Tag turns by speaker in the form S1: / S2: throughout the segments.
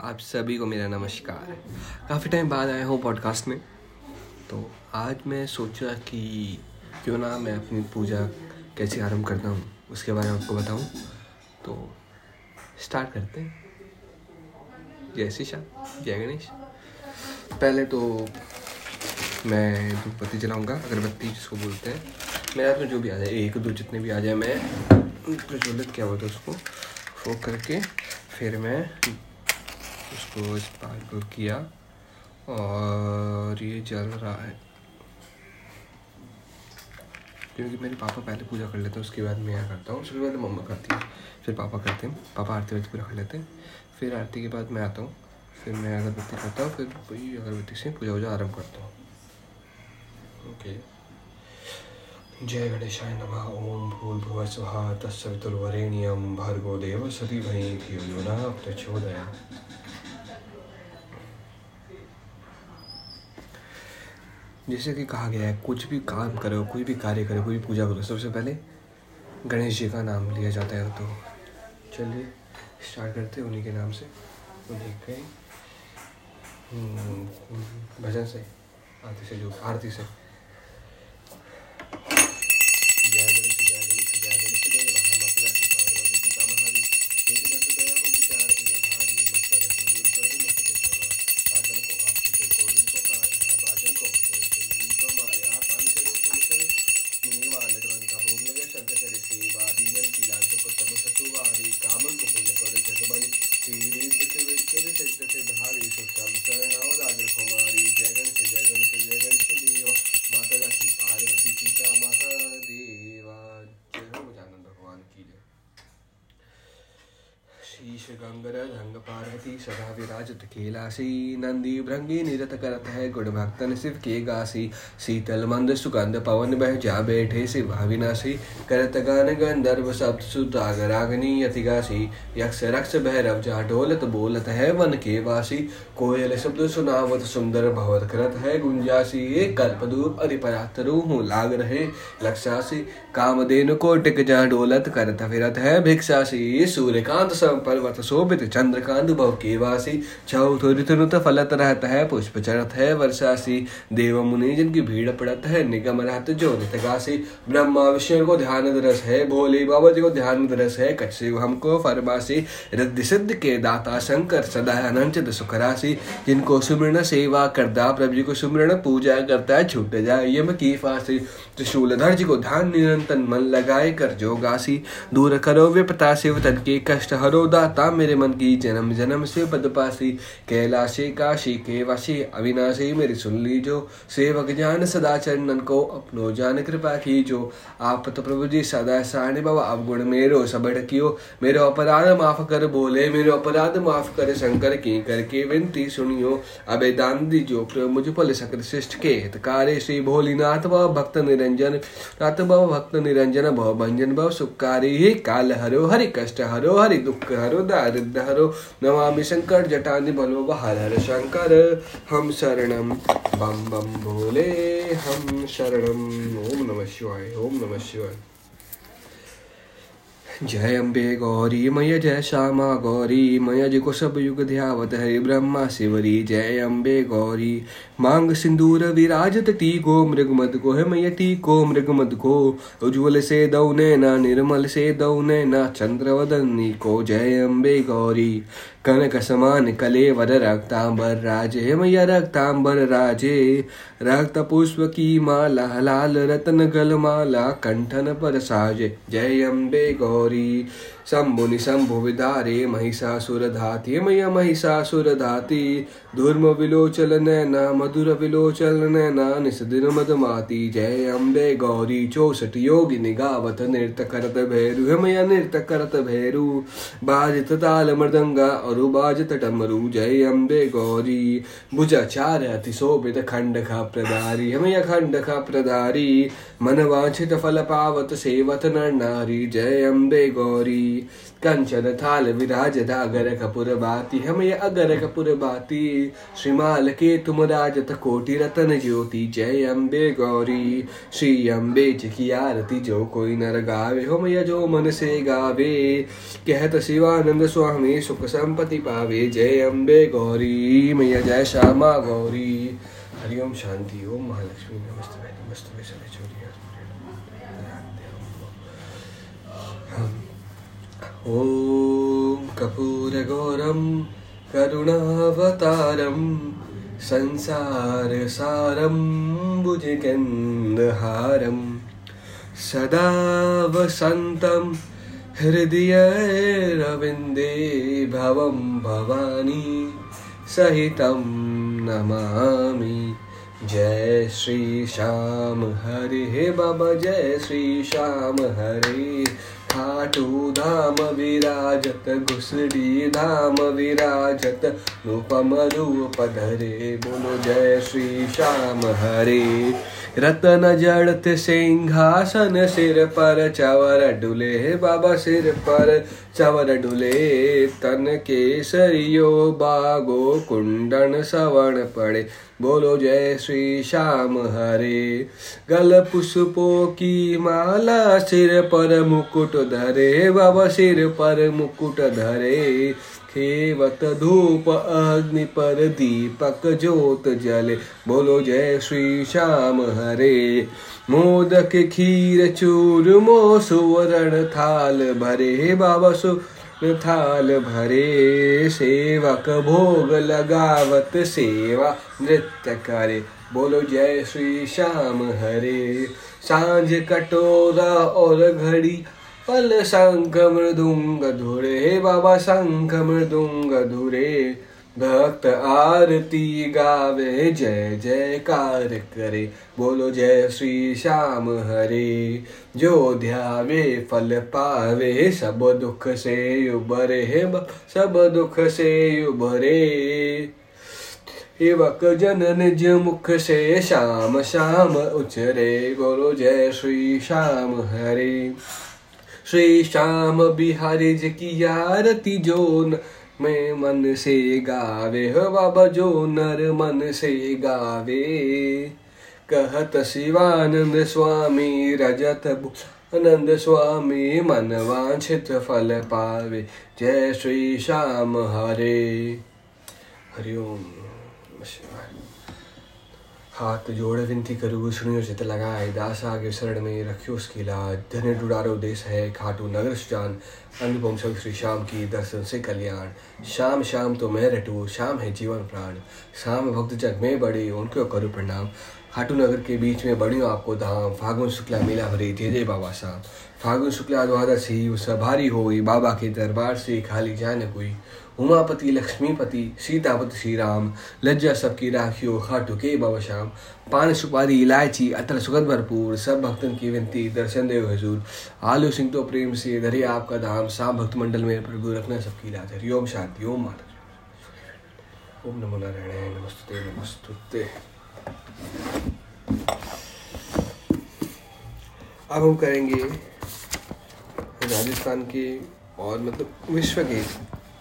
S1: आप सभी को मेरा नमस्कार। काफ़ी टाइम बाद आया हूँ पॉडकास्ट में। तो आज मैं सोचा कि क्यों ना मैं अपनी पूजा कैसे आरंभ करता हूँ, उसके बारे में आपको बताऊँ। तो स्टार्ट करते हैं। जय श्री श्याम, जय गणेश। पहले तो मैं धूपबत्ती जलाऊँगा, अगरबत्ती जिसको बोलते हैं। मेरे हाथ में जो भी आ जाए, एक, दो जितने भी आ जाए, मैं प्रज्वलित क्या है उसको। फोक करके फिर मैं उसको इस पार को किया और ये जल रहा है। क्योंकि मेरे पापा पहले पूजा कर लेते हैं, उसके बाद मैं यहाँ करता हूँ, उसके बाद मम्मा करती है, फिर पापा करते हैं, पापा आरती वारती पूरा कर लेते हैं, फिर आरती के बाद मैं आता हूँ, फिर मैं अगरबत्ती करता हूँ, फिर वही अगरबत्ती से पूजा वूजा आरंभ करता हूँ। ओके। जय गणेशाय नमः, ओम भूल भुव स्वः तत्सवितुर्वरेण्यं, भर्गो देवसति भई धियो यो न प्रचोदयात्। जैसे कि कहा गया है कुछ भी काम करो कोई भी कार्य करो कोई भी पूजा करो सबसे पहले गणेश जी का नाम लिया जाता है। तो चलिए स्टार्ट करते हैं उन्हीं के नाम से। उन्हीं के हम्म, भजन से आरती से जो आरती से। गंगर पार्वती सदा विराजत केलासी नंदी भृंगी निरत करत है गुण भक्तन शिव के गासी शीतल मंद सुगंध पवन बह जा बैठे शिव अविनाशी करत गान गंधर्व शब्द सुदाग अति गासी यक्ष रक्ष भैरव जा ढोलत बोलत है वन के वासी कोयल शब्द सुनावत सुंदर भवत करत है गुंजासी एक कल्पदूप अधिपरातरु हूँ लाग रहे लक्षासी कामधेनु कोटिक जा डोलत करत फिरत है भिक्षासी सूर्यकांत सम पर्वत शोभित चंद्रकांत भव के वासी छऊ थुरित फलत रहत है, पुष्प चरत है वर्षासी। देव मुनि जिनकी भीड़ पड़त है, निगम रहत जो नितगासी ब्रह्मा विष्णु को ध्यान दरस है, भोले बाबा जी को ध्यान दरस है कच्चे हमको फरमासी। रिद्धि सिद्ध के दाता शंकर सदा अनंत सुख राशि जिनको सुमृण सेवा करता प्रभु जी को सुमृण पूजा करता है छूट जाए यम की फांसी। त्रिशूलधर जी को ध्यान निरंतर मन लगाए कर जोगासी। दूर करो विपता शिव तन के कष्ट हरो दाता, मेरे मन की जन्म जन्म से पद पासी कैलाशी, काशी के वासी अविनाशी, मेरी सुन लीजो। सेवक जान सदा चरणन को अपनो जान कृपा कीजो। आप तो प्रभु जी सदा साने बाबा अब गुण मेरो, सब ढकियो मेरो अपराध माफ़ कर बोले, मेरो अपराध माफ़ कर शंकर की करके विनती सुनियो। अबे दान दीजो मुझ पल सकल शिष्ट के हितकारे। श्री भोलीनाथ भव भक्त निरंजन नाथ भव, भक्त निरंजन, भव भंजन भव, सुखारी ही काल हरो, हरि कष्ट हरो, हरि दुख हरो दारिद्र हरो। नमामि शंकर, जटानि बलो हर हर शंकर। हम शरणम बम बम भोले, हम शरणम ओम नमः शिवाय, ओम नमः शिवाय। जय अम्बे गौरी, मय जय श्यामा गौरी, मय जी को सब युग ध्यावत, हरि ब्रह्मा शिवरी। जय अम्बे गौरी मांग सिंदूर विराजत टी को मृग मद को है मैया टी को मृग मद को उज्ज्वल से दौने ना निर्मल से दौने ना चंद्रवदनी को जय अम्बे गौरी। कनक समान कले वर रक्तांबर राजे मैया रक्तांबर राजे। रक्त पुष्प की माला, लाल रतन गल माला कंठन पर साजे, जय अम्बे गौरी। शंभु निशंभु विदारे महिषासुर धाती। मैया महिषासुर धाती। धूर्म विलोचल नैना, मधुर विलोचल नैना निस दिन मदमाती। जय अम्बे गौरी, चौसठ योगि निगावत नृत्य करत भैरु। मैया नृत्य करत भैरु। बाजित ताल मृदंगा और बाजित डमरू। जय अम्बे गौरी। भुजाचार अति शोभित खंड खा प्रदारी। हे मैया खंड खा प्रदारी। मन वांछित फल पावत सेवत नर नारी। जय अम्बे गौरी। कंचन थाल विराज अगर कपूर बाती। हम ये अगर कपूर बाती। श्रीमाल के तुम राजत कोटि रतन ज्योति जय अम्बे गौरी। श्री अम्बे की आरती जो कोई नर गावे। हो मैया जो मन से गावे। कहत शिवानंद स्वामी सुख संपत्ति पावे। जय अम्बे गौरी। मैया जय श्यामा गौरी। हरिओम शांति। ओम महालक्ष्मी। नमस्ते नमस्ते सभी ॐ कपूरगौरं करुणावतारं संसारसारं भुजगन्धहारं सदा वसन्तं हृदयरविन्दे भवं भवानी सहितं नमामि। जय श्री श्याम हरे बाबा, जय श्री श्याम हरे। खाटू धाम विराजत, घुसड़ी धाम विराजत रूपम रूप धरे बोलो जय श्री श्याम हरे। रतन जड़त सिंहासन सिर पर, चवर डुले बाबा सिर पर। चवर डुले तन केसरियो बागो कुंडन सवण पड़े। बोलो जय श्री श्याम हरे। गल पुष्पो की माला सिर पर मुकुट धरे। बाबा सिर पर मुकुट धरे। खेवत धूप अग्नि पर दीपक ज्योत जले। बोलो जय श्री श्याम हरे। मोदक खीर चूरमो सुवर्ण थाल भरे बाबा सु थाल भरे सेवक, भोग लगावत सेवा, नृत्य करे। बोलो जय श्री श्याम हरे। साँझ कटोरा और घड़ी पल शंख मृदुंग धुरे। बाबा शंख मृदुंग धुरे। भक्त आरती गावे, जय जयकार करे बोलो जय श्री श्याम हरे। जो ध्यावे, फल पावे, सब दुख से उबरे। सब दुख से उबरे। युवक जन निज मुख से श्याम श्याम उचरे। बोलो जय श्री श्याम हरे। श्री श्याम बिहारी जी की आरती जोन मैं मन से गावे, हो बाबा जो नर मन से गावे। कहत शिवानंद स्वामी, रजत आनंद स्वामी, मन वांछित फल पावे। जय श्री श्याम हरे। हरिओम हाथ जोड़ विनती करू सुनियो चित लगाए, दास आगे शरण में रखियो उसकी लाज। धन्य डुडारो देश है, खाटू नगर सुजान अनुपम सब श्री श्याम की, दर्शन से कल्याण। शाम शाम तो मैं रटू शाम है जीवन प्राण। शाम भक्त जग में बड़े, उनको करूँ प्रणाम। खाटू नगर के बीच में बड़ियों आपको धाम। फागुन, शुक्ला मेला भरी जय जय बाबा साहब फागुन शुक्ला द्वादशी भारी हो गई बाबा के दरबार से खाली जान कोई उमापति, लक्ष्मीपति, सीतापति श्री राम लज्जा सबकी राखियो, खाटू के बाबा श्याम। पान सुपारी, इलायची अतर सुगंध भरपूर, सब भक्तन की विनती, दर्शन देव हजूर। आलू सिंह तो प्रेम से धरे आपका धाम सा भक्त मंडल में प्रभु रखना सबकी हरि ओम शांति, ओम माता ओम नमो नारायण, नमस्ते, नमस्तुते। अब हम करेंगे राजस्थान के और मतलब विश्व के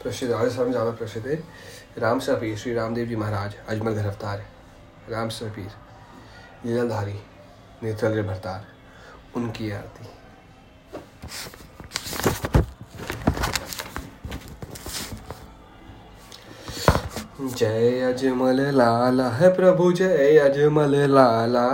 S1: प्रसिद्ध, राजस्थान में ज़्यादा प्रसिद्ध है, राम सफीर श्री रामदेव जी महाराज, अजमल गिरफ़्तार राम सफीर लीलाधारी नेत्र भरतार, उनकी आरती। जय अजमल लाला, है प्रभु जय अजमल लाला।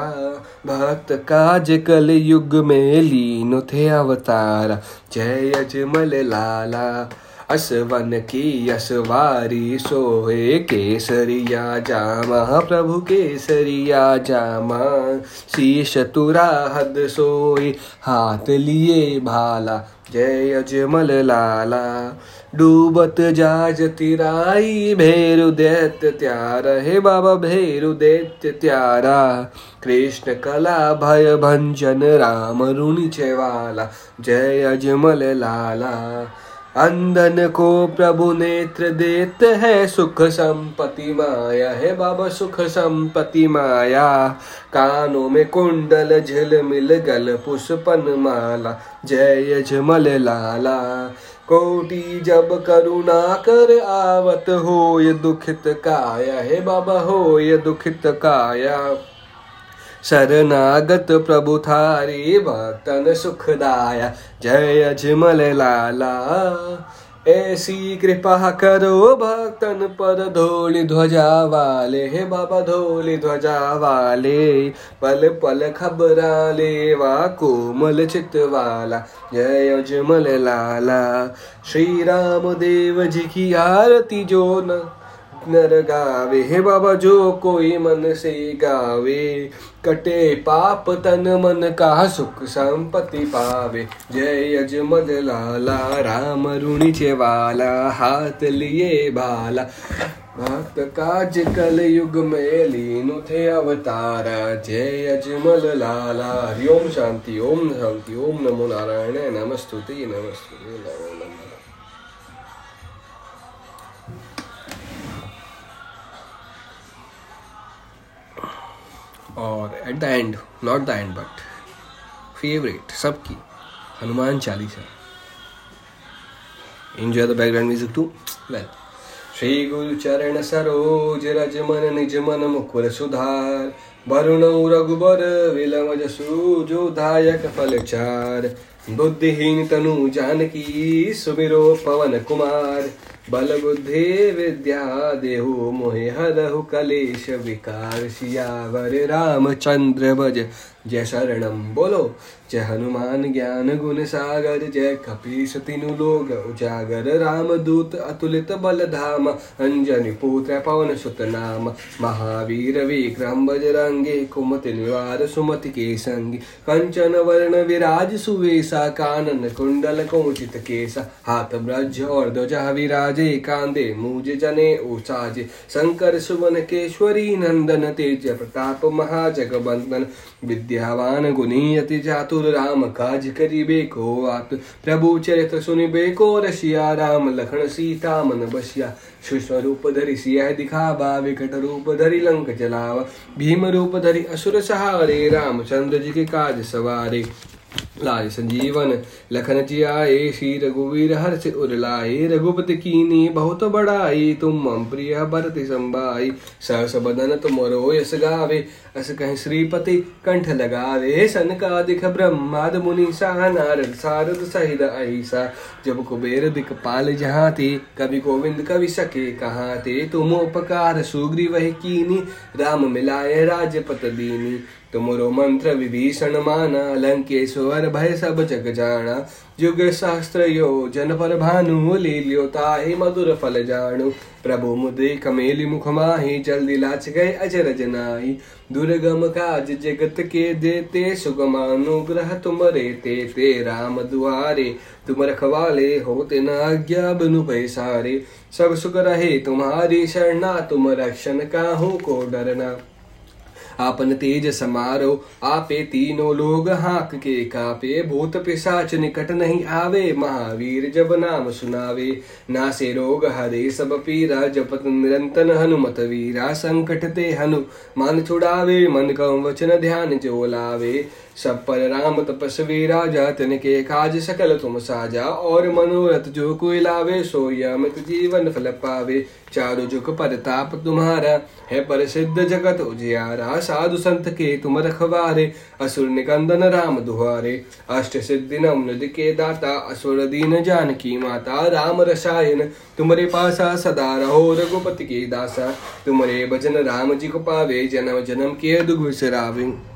S1: भक्त काज कल युग में लीनो थे अवतारा। जय अजमल लाला असवन की असवारी सोहे केसरिया जामा। प्रभु केसरिया जामा, शीश तुरा हद सोए हाथ लिए भाला। जय अजमल लाला डूबत जाज तिराई, भेरु दैत्य त्यारा हे बाबा, भेरु दैत्य त्यारा। कृष्ण कला, भय भंजन राम ऋणि चेवाला, जय अजमल लाला। अंधन को प्रभु नेत्र देते है सुख संपत्ति माया, है बाबा, सुख संपत्ति माया। कानों में कुंडल झिल मिल गल पुष्पन माला, जय जमल लाला। कोटि जब करुणा कर आवत हो ये दुखित काया हे बाबा हो ये दुखित काया? शरणागत प्रभु थारी भक्तन सुखदाया, जय अजमल लाला। ऐसी कृपा करो, भक्तन पर धोली ध्वजा वाले हे बाबा, धोली ध्वजा वाले पल पल खबरा लेवा कोमल चित वाला जय अजमल लाला। श्री राम देव जी की आरती जो न नर गावे हे बाबा, जो कोई मन से गावे, कटे पाप तन मन का सुख संपत्ति पावे। जय अजमद लाला, राम रुणि वाला हाथ लिए बाला। भक्त काज कल युग में लीनु थे अवतार। जय अजमल लाला, हरि ओम शांति ओम शांति, ओम नमो नारायण नमस्तुति नमस्तुति नमो और at the end not the end but favourite सबकी, Hanuman Chalisa. Enjoy the background music to well Shri गुरु चरण सरोज, रज मन, निज मन मुकुर सुधार। वरुण रघुबर विलम जसु जो दायक फल चार। बुद्धिहीन तनु जानकी, सुमिरो पवन कुमार। बल बुद्धि विद्या देहु मोहे हरहु कलेश विकार सियावर रामचंद्र भज। जय शरणम बोलो। जय हनुमान ज्ञान गुण सागर। जय कपीश तीनु लोग। उजागर राम दूत अतुलित बल धाम अंजनी पुत्र पवन सुत नाम। महावीर विक्रम बजरंगे कुमति निवार सुमति के संगी। कंचन वर्ण विराज सुवेशा। कानन कुंडल कौचित केसा हाथ ब्रज और ध्वजा विराजे। कांदे मुझ जने उसाजे शंकर, सुवन, केश्वरी, नंदन, तेज प्रताप, महाजगबंदन। विद्यावान गुणी अति चातुर राम काज करिबे को आप प्रभु चरित्र सुनिबे को रसिया, राम लखन, सीता मन बसिया। स्वरूप धरि सिया दिखावा, विकट रूप धरि लंक जलावा। भीम रूप धरि असुर सहारे, रामचंद्र जी के काज सवारे। लाय संजीवन, लखन जियाए, श्री रघुवीर हर से उरलाए, रघुपति कीनी बहुत बड़ाई, तुम मम प्रिय भरत संबाई सहस बदन तुम यस गावे, अस कह श्रीपति कंठ लगावे सनकादिक ब्रह्माद मुनि सा नारद सारद सहित ऐसा, जब कुबेर दिख पाल जहाँ थे कवि गोविंद कवि सके कहाँ थे तुम उपकार सुग्री वह कीनी, राम मिलाए राजपत दीनी। तुमरो मंत्र विभीषण माना, लंकेश्वर भय सब जग जाना। युग शास्त्र यो जन पर भानु, लील्यो ताहि मधुर फल जानु प्रभु मुद्रे कमेली मुख माही, जल्दी लाच गए अजर जनाई दुर्गम काज जगत के देते सुगम अनुग्रह तुम रे ते ते राम दुआरे, तुम रखवाले होते न आज्ञा, बनु पैसारे। सब सुख रहे तुम्हारी शरणा, तुम रक्षण का हो को डरना। आपन तेज समारो, आपे तीनों लोग हाक के कापे, भूत पिशाच निकट नहीं आवे, महावीर जब नाम सुनावे। ना से रोग हरे, सब पीरा, जपत निरंतन हनुमत वीरा, संकट ते हनु, मन छुड़ावे, मन कम वचन ध्यान जो लावे। सब पर राम तपस्वी राजा तिनके काज सकल तुम साजा, और मनोरथ जो कोई लावे, सो यमित जीवन फल पावे। चारु जुग ताप तुम्हारा, है पर सिद्ध जगत उजियारा। साधु संत के तुम रखवारे, असुर निकंदन राम दुहारे। अष्ट सिद्धि नमृद के दाता, असुर दीन जान की माता। राम रसायन, तुम्हारे पासा सदा रहो रघुपति के दासा। तुम्हारे भजन राम जी को पावे, जन्म जन्म के दुख विसरावे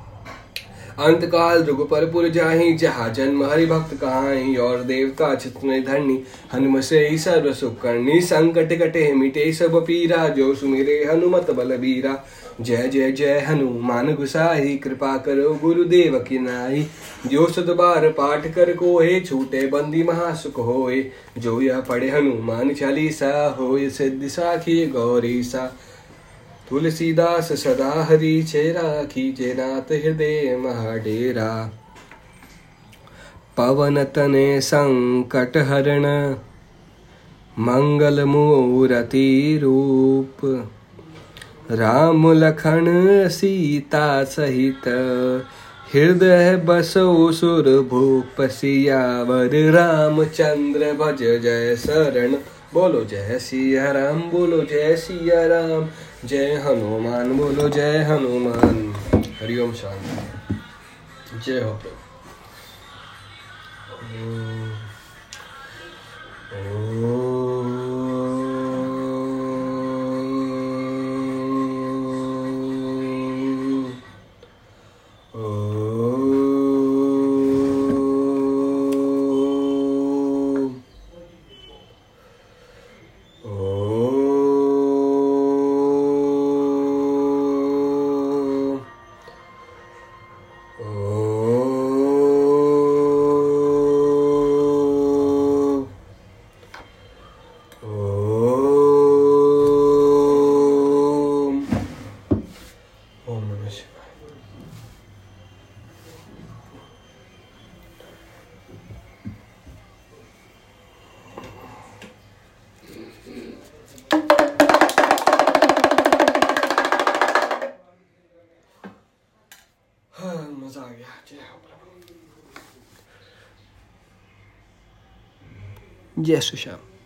S1: अंत काल रघुपरपुर जाही, जहाँ जन्म हरि भक्त कहाही, और देवता चित्र धरनी हनुम से ही सर्व सुख करनी संकट कटे मिटे सब पीरा, जो सुमिरे हनुमत बल बीरा जय जय जय हनुमान गुसाई कृपा करो गुरुदेव की नाई जो सद बार पाठ कर को हे छूटे बंदी महासुख होए। जो यह पढ़े हनुमान चालीसा हो सिद्धि साखी गौरी सा तुलसीदास सदा हरि चेरा खींचे नाथ हृदय महाडेरा। पवन तने संकट हरण, मंगल मूरति रूप। राम लखन सीता सहित, हृदय बसो सुर भूप सियावर। रामचंद्र भज जय शरण, बोलो जय सिया राम, बोलो जय सिया राम। जय हनुमान बोलो जय हनुमान। हरिओम शांति। जय हो प्रभु। जय श्री श्याम